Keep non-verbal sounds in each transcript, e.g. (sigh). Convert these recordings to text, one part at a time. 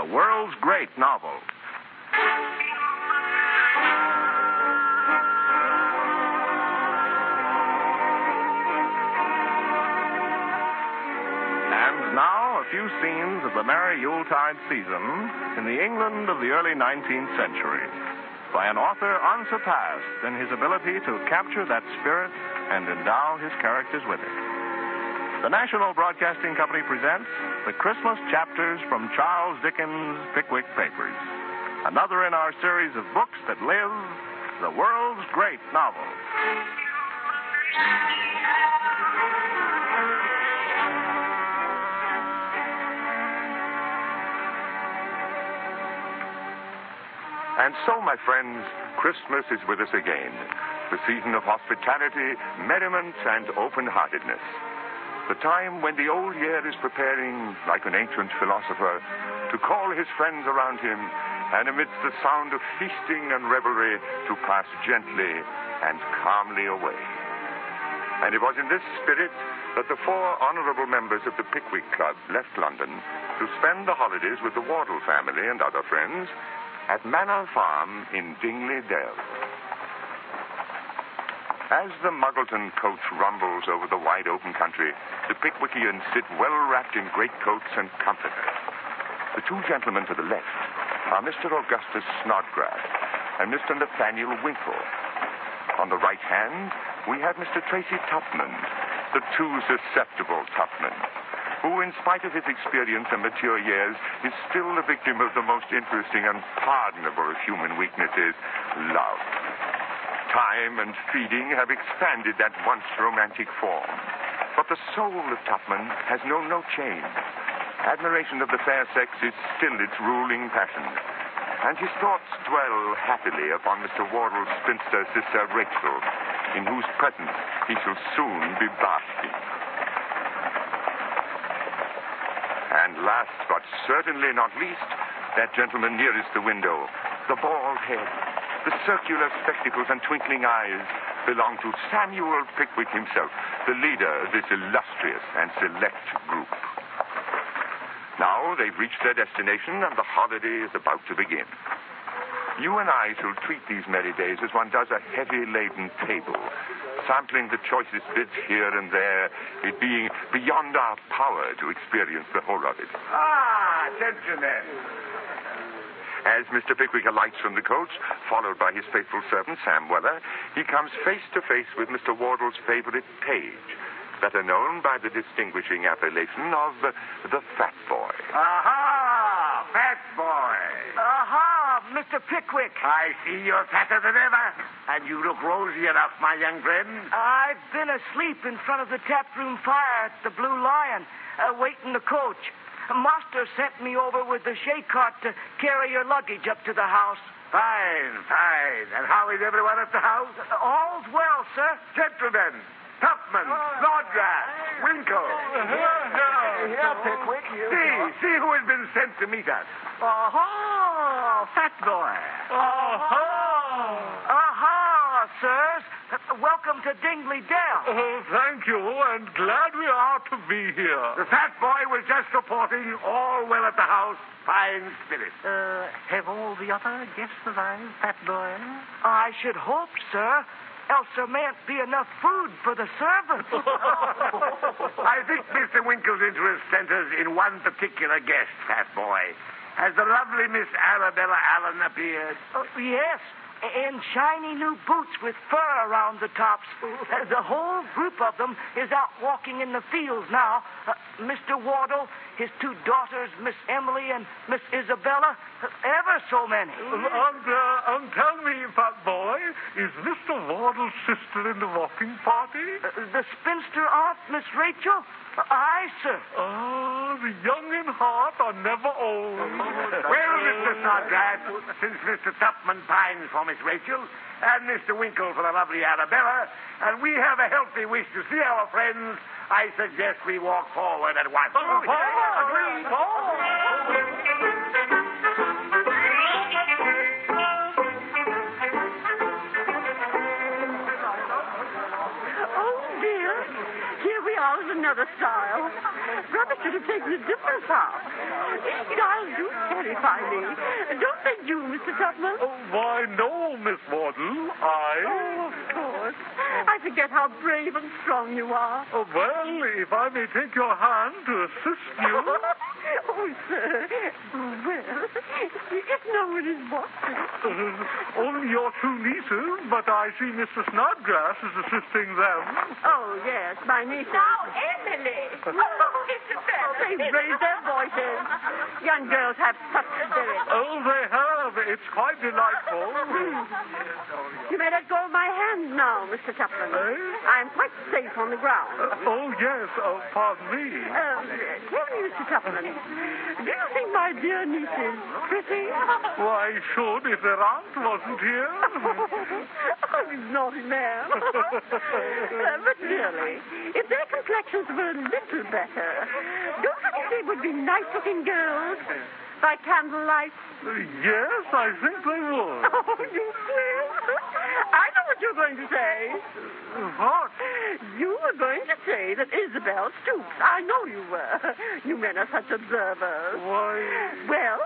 the world's great novel. And now, a few scenes of the merry Yuletide season in the England of the early 19th century by an author unsurpassed in his ability to capture that spirit and endow his characters with it. The National Broadcasting Company presents the Christmas chapters from Charles Dickens' Pickwick Papers. Another in our series of books that live the world's great novels. And so, my friends, Christmas is with us again. The season of hospitality, merriment, and open heartedness. The time when the old year is preparing, like an ancient philosopher, to call his friends around him, and amidst the sound of feasting and revelry, to pass gently and calmly away. And it was in this spirit that the four honorable members of the Pickwick Club left London to spend the holidays with the Wardle family and other friends at Manor Farm in Dingley Dell. As the Muggleton coach rumbles over the wide open country, the Pickwickians sit well wrapped in greatcoats and comforters. The two gentlemen to the left are Mr. Augustus Snodgrass and Mr. Nathaniel Winkle. On the right hand, we have Mr. Tracy Tupman, the too susceptible Tupman, who, in spite of his experience and mature years, is still the victim of the most interesting and pardonable of human weaknesses love. Time and feeding have expanded that once romantic form. But the soul of Tupman has known no change. Admiration of the fair sex is still its ruling passion. And his thoughts dwell happily upon Mr. Wardle's spinster sister Rachel, in whose presence he shall soon be basking. And last but certainly not least, that gentleman nearest the window, the bald head, the circular spectacles and twinkling eyes belong to Samuel Pickwick himself, the leader of this illustrious and select group. Now they've reached their destination and the holiday is about to begin. You and I shall treat these merry days as one does a heavy laden table, sampling the choicest bits here and there, it being beyond our power to experience the whole of it. Ah, gentlemen. As Mr. Pickwick alights from the coach, followed by his faithful servant, Sam Weller, he comes face to face with Mr. Wardle's favorite page, better known by the distinguishing appellation of uh, the Fat Boy. Aha! Fat boy. Aha, Mr. Pickwick. I see you're fatter than ever. And you look rosy enough, my young friend. I've been asleep in front of the tap room fire at the Blue Lion, uh, waiting the coach. Master sent me over with the shay cart to carry your luggage up to the house. Fine, fine. And how is everyone at the house? All's well, sir. Gentlemen, Tupman, Snodgrass, Winkle. Here, Pickwick. See, see who has been sent to meet us. Aha, fat boy. Aha. Aha, sirs. Welcome to Dingley Dell. Oh, thank you, and glad we are to be here. The fat boy was just reporting all well at the house. Fine spirit. Uh, have all the other guests arrived, Fat Boy? I should hope, sir. Else there mayn't be enough food for the servants. (laughs) I think Mr. Winkle's interest centers in one particular guest, fat boy. Has the lovely Miss Arabella Allen appeared? Uh, yes, in shiny new boots with fur around the tops. (laughs) The whole group of them is out walking in the fields now. Uh, Mr. Wardle, his two daughters, Miss Emily and Miss Isabella, ever so many. And, uh, and tell me, Fat Boy, is Mr. Wardle's sister in the walking party? Uh, the spinster aunt, Miss Rachel? Aye, sir. Ah, the young in heart are never old. (laughs) Well, Mr. Snodgrass, since Mr. Tupman pines for Miss Rachel, and Mr. Winkle for the lovely Arabella, and we have a healthy wish to see our friends, I suggest we walk forward at once. Agreed. Oh, dear. Here we are at the another stile. Brother should have taken a different path. These stiles do terrify me. Don't they do, Mr. Tupman? Oh, why, no, Miss Wardle. I. Oh, of course. I forget how brave and strong you are. Oh, well, if I may take your hand to assist you. (laughs) oh, sir. Well, if no one is watching. Uh, only your two nieces, but I see Mr. Snodgrass is assisting them. Oh, yes, my niece. Now, Emily. (laughs) Oh, Isabella. They raise their voices. (laughs) Young girls have such a spirit. Oh, they have. It's quite delightful. You may let go of my hand now, Mr. Tupman. Eh? I'm quite safe on the ground. Uh, oh, yes. Oh, pardon me. Um, tell me, Mr. Tupman, do you think my dear niece is pretty? Why, should if their aunt wasn't here? oh, you naughty man. Uh, but really, if their complexions were a little better, don't you think they would be nice-looking girls? By candlelight? yes, I think they would. (laughs) Oh, you will. I know what you're going to say. What? You were going to say that Isabel stoops. I know you were. You men are such observers. Why? Well,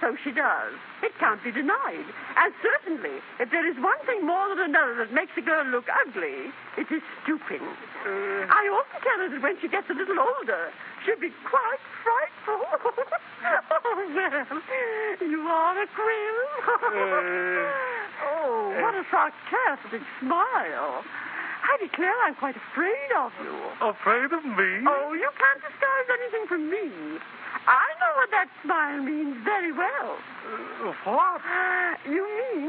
so she does. It can't be denied. And certainly, if there is one thing more than another that makes a girl look ugly, it is stooping. Uh, I often tell her that when she gets a little older, she'll be quite frightful. (laughs) oh, well, you are a quill. (laughs) oh, what a sarcastic smile. I declare I'm quite afraid of you. afraid of me? Oh, you can't disguise anything from me. I know what that smile means very well. Uh, what? You mean?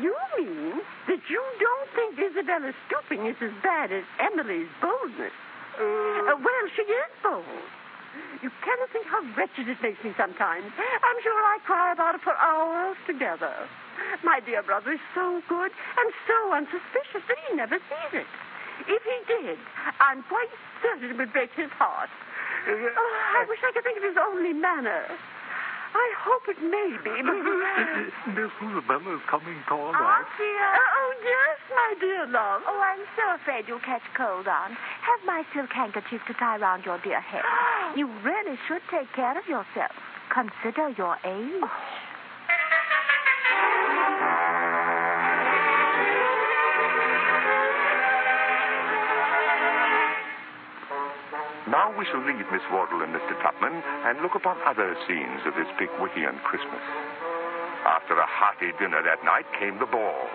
You mean that you don't think Isabella's stooping is as bad as Emily's boldness? Uh, well, she is bold. You cannot think how wretched it makes me sometimes. I'm sure I cry about it for hours together. My dear brother is so good and so unsuspicious that he never sees it. If he did, I'm quite certain it would break his heart. Mm-hmm. Oh, I wish I could think of his only manner. I hope it may be, but... Mm-hmm. Mm-hmm. Miss Isabella is coming toward us. Auntie. Oh, yes, my dear love. Oh, I'm so afraid you'll catch cold, Aunt. Have my silk handkerchief to tie round your dear head. (gasps) You really should take care of yourself. Consider your age. Oh, Now we shall leave Miss Wardle and Mr. Tupman and look upon other scenes of this Pickwickian Christmas. After a hearty dinner that night came the ball.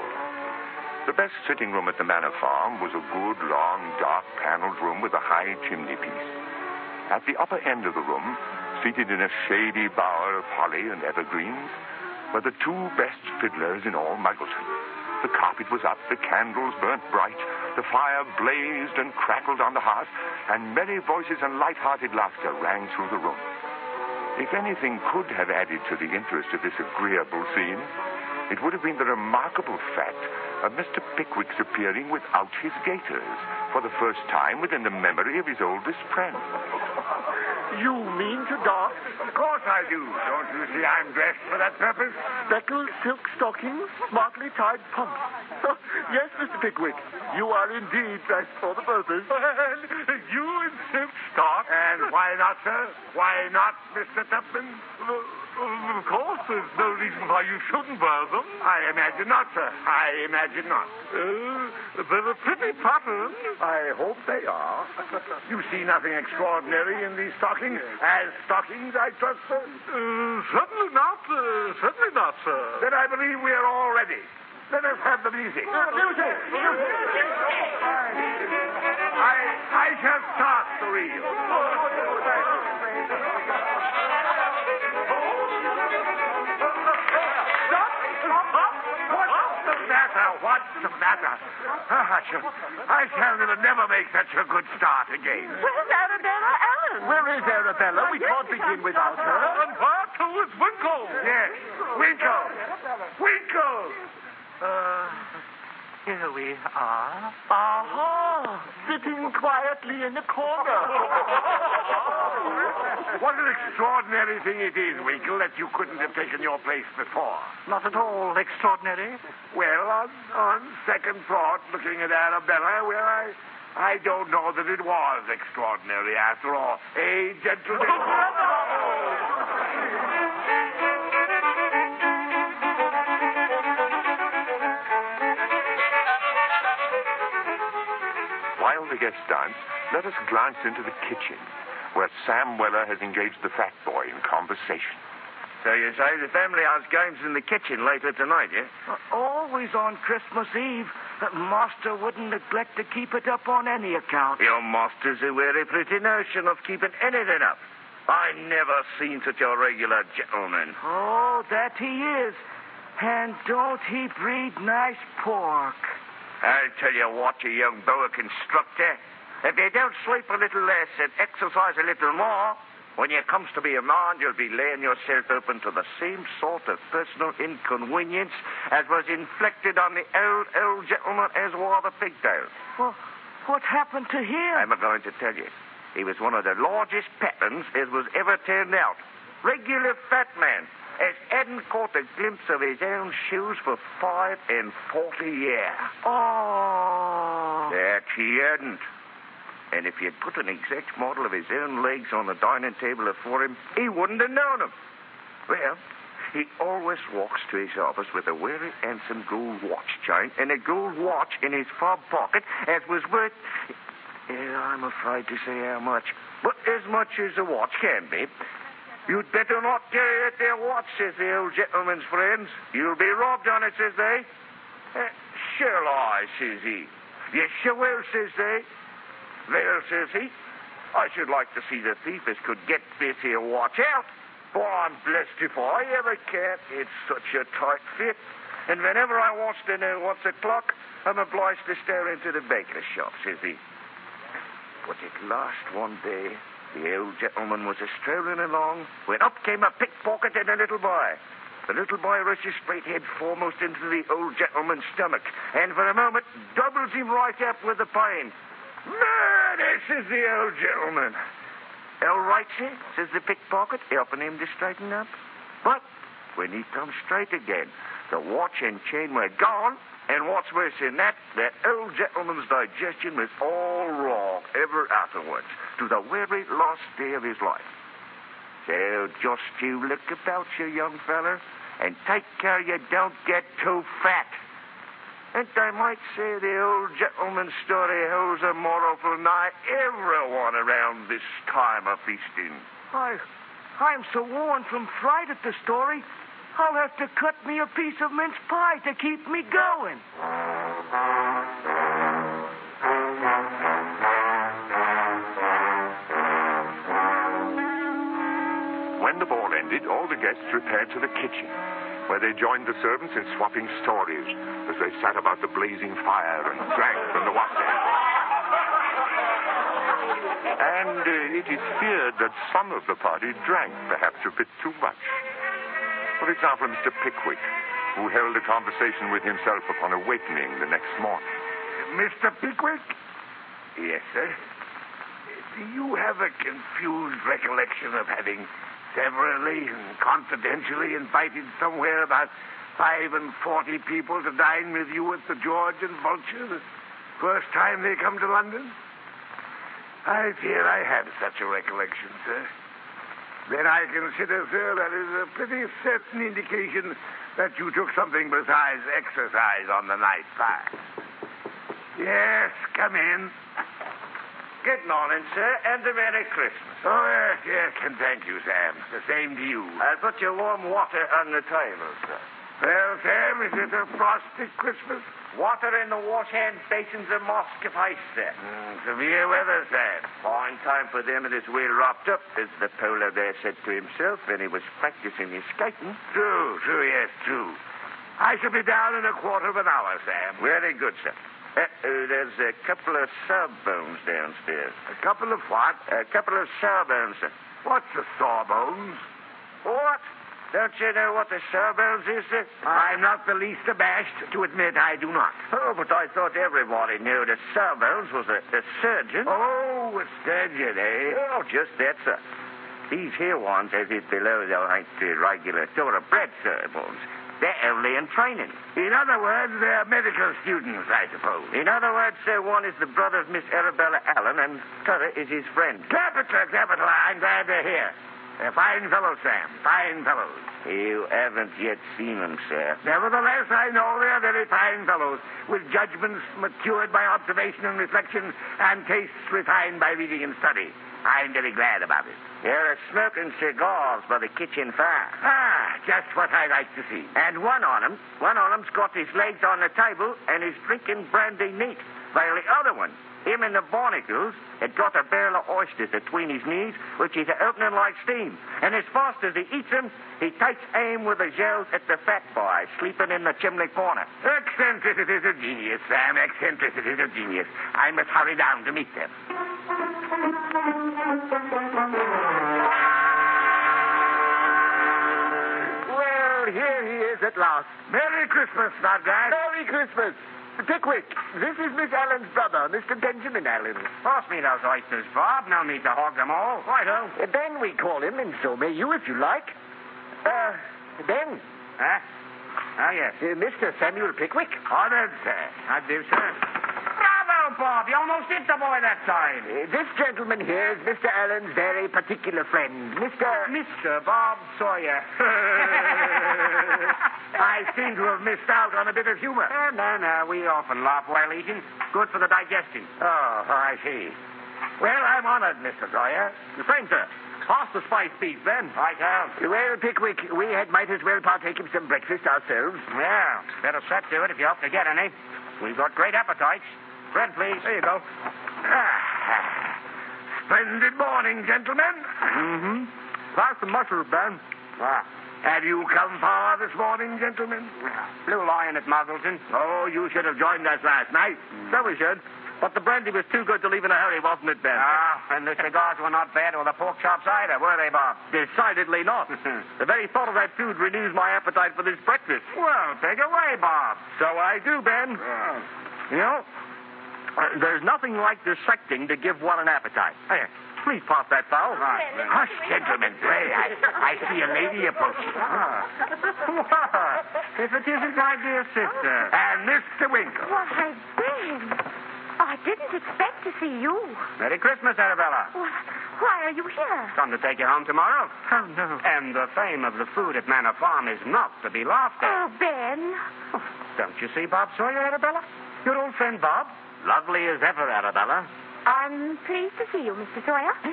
The best sitting room at the Manor Farm was a good, long, dark paneled room with a high chimney piece. At the upper end of the room, seated in a shady bower of holly and evergreens, were the two best fiddlers in all Muggleton. The carpet was up, the candles burnt bright, the fire blazed and crackled on the hearth, and merry voices and light-hearted laughter rang through the room. If anything could have added to the interest of this agreeable scene, it would have been the remarkable fact of Mr. Pickwick's appearing without his gaiters for the first time within the memory of his oldest friend. You mean to dance? Of course I do. Don't you see I'm dressed for that purpose? Speckled silk stockings, smartly tied pumps. (laughs) yes, Mr. Pickwick, you are indeed dressed for the purpose. And you in silk stock? And why not, sir? Why not, Mr. Tupman? Of course, there's no reason why you shouldn't wear them. I imagine not, sir. I imagine not. Uh, they're a pretty pattern. I hope they are. You see nothing extraordinary in these stockings? As stockings, I trust, sir? Uh, certainly not. Uh, certainly not, sir. Then I believe we are all ready. Let us have the music. Music! I, I shall What's the matter? Ah, I shall, I shall never make such a good start again. Where's Arabella Allen? Where is Arabella? We can't begin without her. And where to is Winkle? Yes, Winkle. Winkle. Uh, here we are. Aha! Sitting quietly in the corner. (laughs) What an extraordinary thing it is, Winkle, that you couldn't have taken your place before. Not at all extraordinary. Well, on, on second thought, looking at Arabella, well, I, I don't know that it was extraordinary after all. Eh, gentlemen? (laughs) While the guests dance, let us glance into the kitchen, where Sam Weller has engaged the fat boy in conversation. So you say the family house game's in the kitchen later tonight, yeah? Always on Christmas Eve. Master wouldn't neglect to keep it up on any account. Your master's a very pretty notion of keeping anything up. I never seen such a regular gentleman. Oh, that he is. And don't he breed nice pork? I'll tell you what, you young boa constructor. If you don't sleep a little less and exercise a little more, when you comes to be a man, you'll be laying yourself open to the same sort of personal inconvenience as was inflicted on the old, old gentleman as wore the pigtail. Well, what happened to him? I'm a going to tell you. He was one of the largest patterns as was ever turned out. Regular fat man, as hadn't caught a glimpse of his own shoes for five and forty years. Oh. That he hadn't. And if you'd put an exact model of his own legs on the dining table before him, he wouldn't have known them. Well, he always walks to his office with a very handsome gold watch chain and a gold watch in his fob pocket, as was worth. Yeah, I'm afraid to say how much, but as much as a watch can be. You'd better not carry it there watch, says the old gentleman's friends. You'll be robbed on it, says they. Uh, shall I, says he. Yes, you will, says they. Well, says he, I should like to see the thief as could get this here watch out. For I'm blessed if I ever can. It's such a tight fit. And whenever I wants to know what's o'clock, I'm obliged to stare into the baker's shop, says he. But at last one day, the old gentleman was a strolling along when up came a pickpocket and a little boy. The little boy rushes straight head foremost into the old gentleman's stomach, and for a moment doubles him right up with the pain. Murder, says the old gentleman. All right, sir, says the pickpocket, helping him to straighten up. But when he comes straight again, the watch and chain were gone, and what's worse than that, that old gentleman's digestion was all wrong ever afterwards, to the very last day of his life. So just you look about you, young feller, and take care you don't get too fat. And I might say the old gentleman's story holds a moral for nigh everyone around this time of feasting. I, I'm so worn from fright at the story, I'll have to cut me a piece of mince pie to keep me going. When the ball ended, all the guests repaired to the kitchen, where they joined the servants in swapping stories as they sat about the blazing fire and drank from the wassail. And uh, it is feared that some of the party drank perhaps a bit too much. For example, Mr. Pickwick, who held a conversation with himself upon awakening the next morning. Mr. Pickwick? Yes, sir. Do you have a confused recollection of having severally and confidentially invited somewhere about five and forty people to dine with you at the George and Vulture the first time they come to London? I fear I have such a recollection, sir. Then I consider, sir, that is a pretty certain indication that you took something besides exercise on the night past. Yes, come in. Good morning, sir, and a Merry Christmas. Oh, yes, yes, and thank you, Sam. The same to you. I'll put your warm water on the table, sir. Well, Sam, is it a frosty Christmas? Water in the wash-hand basins of Muscovite, sir. Mm, severe weather, Sam. Fine time for them that is well wrapped up, as the polar bear said to himself when he was practicing his skating. True, true, yes, true. I shall be down in a quarter of an hour, Sam. Very good, sir. Uh, uh, there's a couple of sawbones downstairs. A couple of what? A couple of sawbones, sir. What's a sawbones? What? Don't you know what a sawbones is. I'm not the least abashed to admit I do not. Oh, but I thought everybody knew that sawbones was a, a surgeon. Oh, a surgeon, eh? Oh, just that, sir. These here ones, as it below, they're like the regular thoroughbred sawbones. They're only in training. In other words, they're medical students, I suppose. In other words, sir, one is the brother of Miss Arabella Allen, and t'other is his friend. Capital, capital. I'm glad to hear. They're fine fellows, Sam. Fine fellows. You haven't yet seen them, sir. Nevertheless, I know they're very fine fellows, with judgments matured by observation and reflection, and tastes refined by reading and study. I'm very glad about it. They're smoking cigars by the kitchen fire. Ah, just what I like to see. And one on 'em, one on 'em's got his legs on the table and is drinking brandy neat, while the other one, him in the barnacles, had got a barrel of oysters between his knees, which he's opening like steam. And as fast as he eats 'em, he takes aim with his yells at the fat boy sleeping in the chimney corner. Eccentricities of genius, Sam. Eccentricities of genius. I must hurry down to meet them. Here he is at last. Merry Christmas, Snodgrass. Merry Christmas. Pickwick, this is Miss Allen's brother, Mr. Benjamin Allen. Pass me those oysters, Bob. No need to hog them all. Righto. Uh, Ben, we call him, and so may you if you like. Uh, Ben, Huh? Oh, yes. uh, Mr. Samuel Pickwick. Honored, sir. I do, sir. Bob. You almost hit the boy that time. Uh, this gentleman here is Mr. Allen's very particular friend, Mr. Mr. Bob Sawyer. (laughs) I seem to have missed out on a bit of humor. Eh, no, no. We often laugh while eating. Good for the digestion. Oh, I see. Well, I'm honored, Mr. Sawyer. The same, sir. Pass the spiced beef, then. Right down. Well, Pickwick, we had might as well partake of some breakfast ourselves. Yeah, better set to it if you have to get any. We've got great appetites. Bread, please. There you go. Ah, splendid morning, gentlemen. Mm-hmm. Pass the mustard, Ben. Ah. Have you come far this morning, gentlemen? Blue Lion at Muggleton. Oh, you should have joined us last night. So we should. But the brandy was too good to leave in a hurry, wasn't it, Ben? Ah, and the cigars were not bad, or the pork chops either, were they, Bob? Decidedly not. (laughs) the very thought of that food renews my appetite for this breakfast. Well, take away, Bob. So I do, Ben. Yeah. You know, uh, there's nothing like dissecting to give one an appetite. Here, please pop that fowl. Hush, gentlemen, pray. I, I see a lady approaching. Why, if it isn't my dear sister. And Mr. Winkle. Why, Ben, I didn't expect to see you. Merry Christmas, Arabella. Why, why are you here? Come to take you home tomorrow. Oh, no. And the fame of the food at Manor Farm is not to be laughed at. Oh, Ben. Don't you see Bob Sawyer, Arabella? Your old friend Bob? Lovely as ever, Arabella. I'm pleased to see you, Mr. Sawyer. (laughs)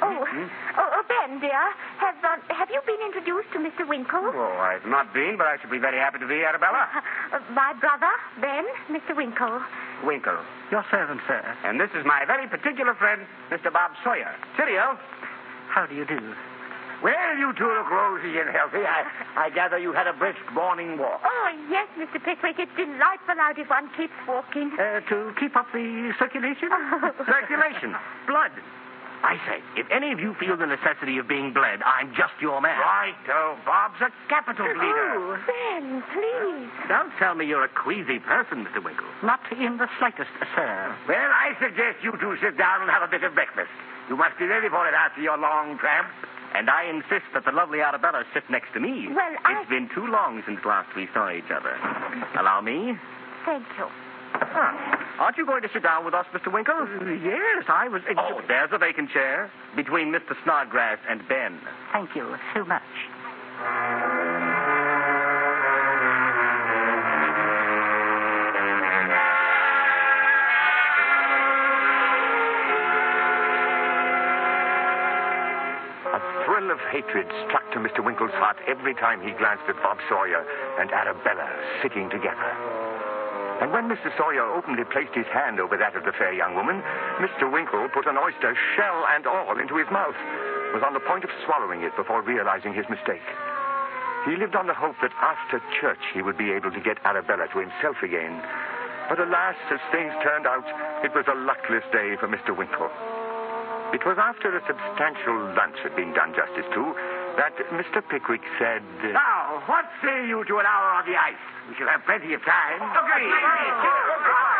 oh, oh, oh, Ben, dear, have uh, have you been introduced to Mr. Winkle? Oh, I've not been, but I should be very happy to be, Arabella. (laughs) Uh, my brother, Ben, Mr. Winkle. Winkle. Your servant, sir. And this is my very particular friend, Mr. Bob Sawyer. Cheerio. How do you do? Well, you two look rosy and healthy. I, I gather you had a brisk morning walk. Oh, yes, Mr. Pickwick. It's delightful out if one keeps walking. Uh, to keep up the circulation? (laughs) Circulation. Blood. I say, if any of you feel the necessity of being bled, I'm just your man. Righto. Bob's a capital bleeder. Oh, Ben, please. Don't tell me you're a queasy person, Mr. Winkle. Not in the slightest, sir. Well, I suggest you two sit down and have a bit of breakfast. You must be ready for it after your long tramp. And I insist that the lovely Arabella sit next to me. Well, I- It's been too long since last we saw each other. Allow me. Thank you. Huh. Aren't you going to sit down with us, Mr. Winkle? Uh, yes, I was. Oh, there's a vacant chair between Mr. Snodgrass and Ben. Thank you so much. Hatred struck to Mr. Winkle's heart every time he glanced at Bob Sawyer and Arabella sitting together. And when Mr. Sawyer openly placed his hand over that of the fair young woman, Mr. Winkle put an oyster, shell and all, into his mouth, was on the point of swallowing it before realizing his mistake. He lived on the hope that after church he would be able to get Arabella to himself again. But alas, as things turned out, it was a luckless day for Mr. Winkle. It was after a substantial lunch had been done justice to that Mr. Pickwick said. uh, Now, what say you to an hour on the ice? We shall have plenty of time. Agreed.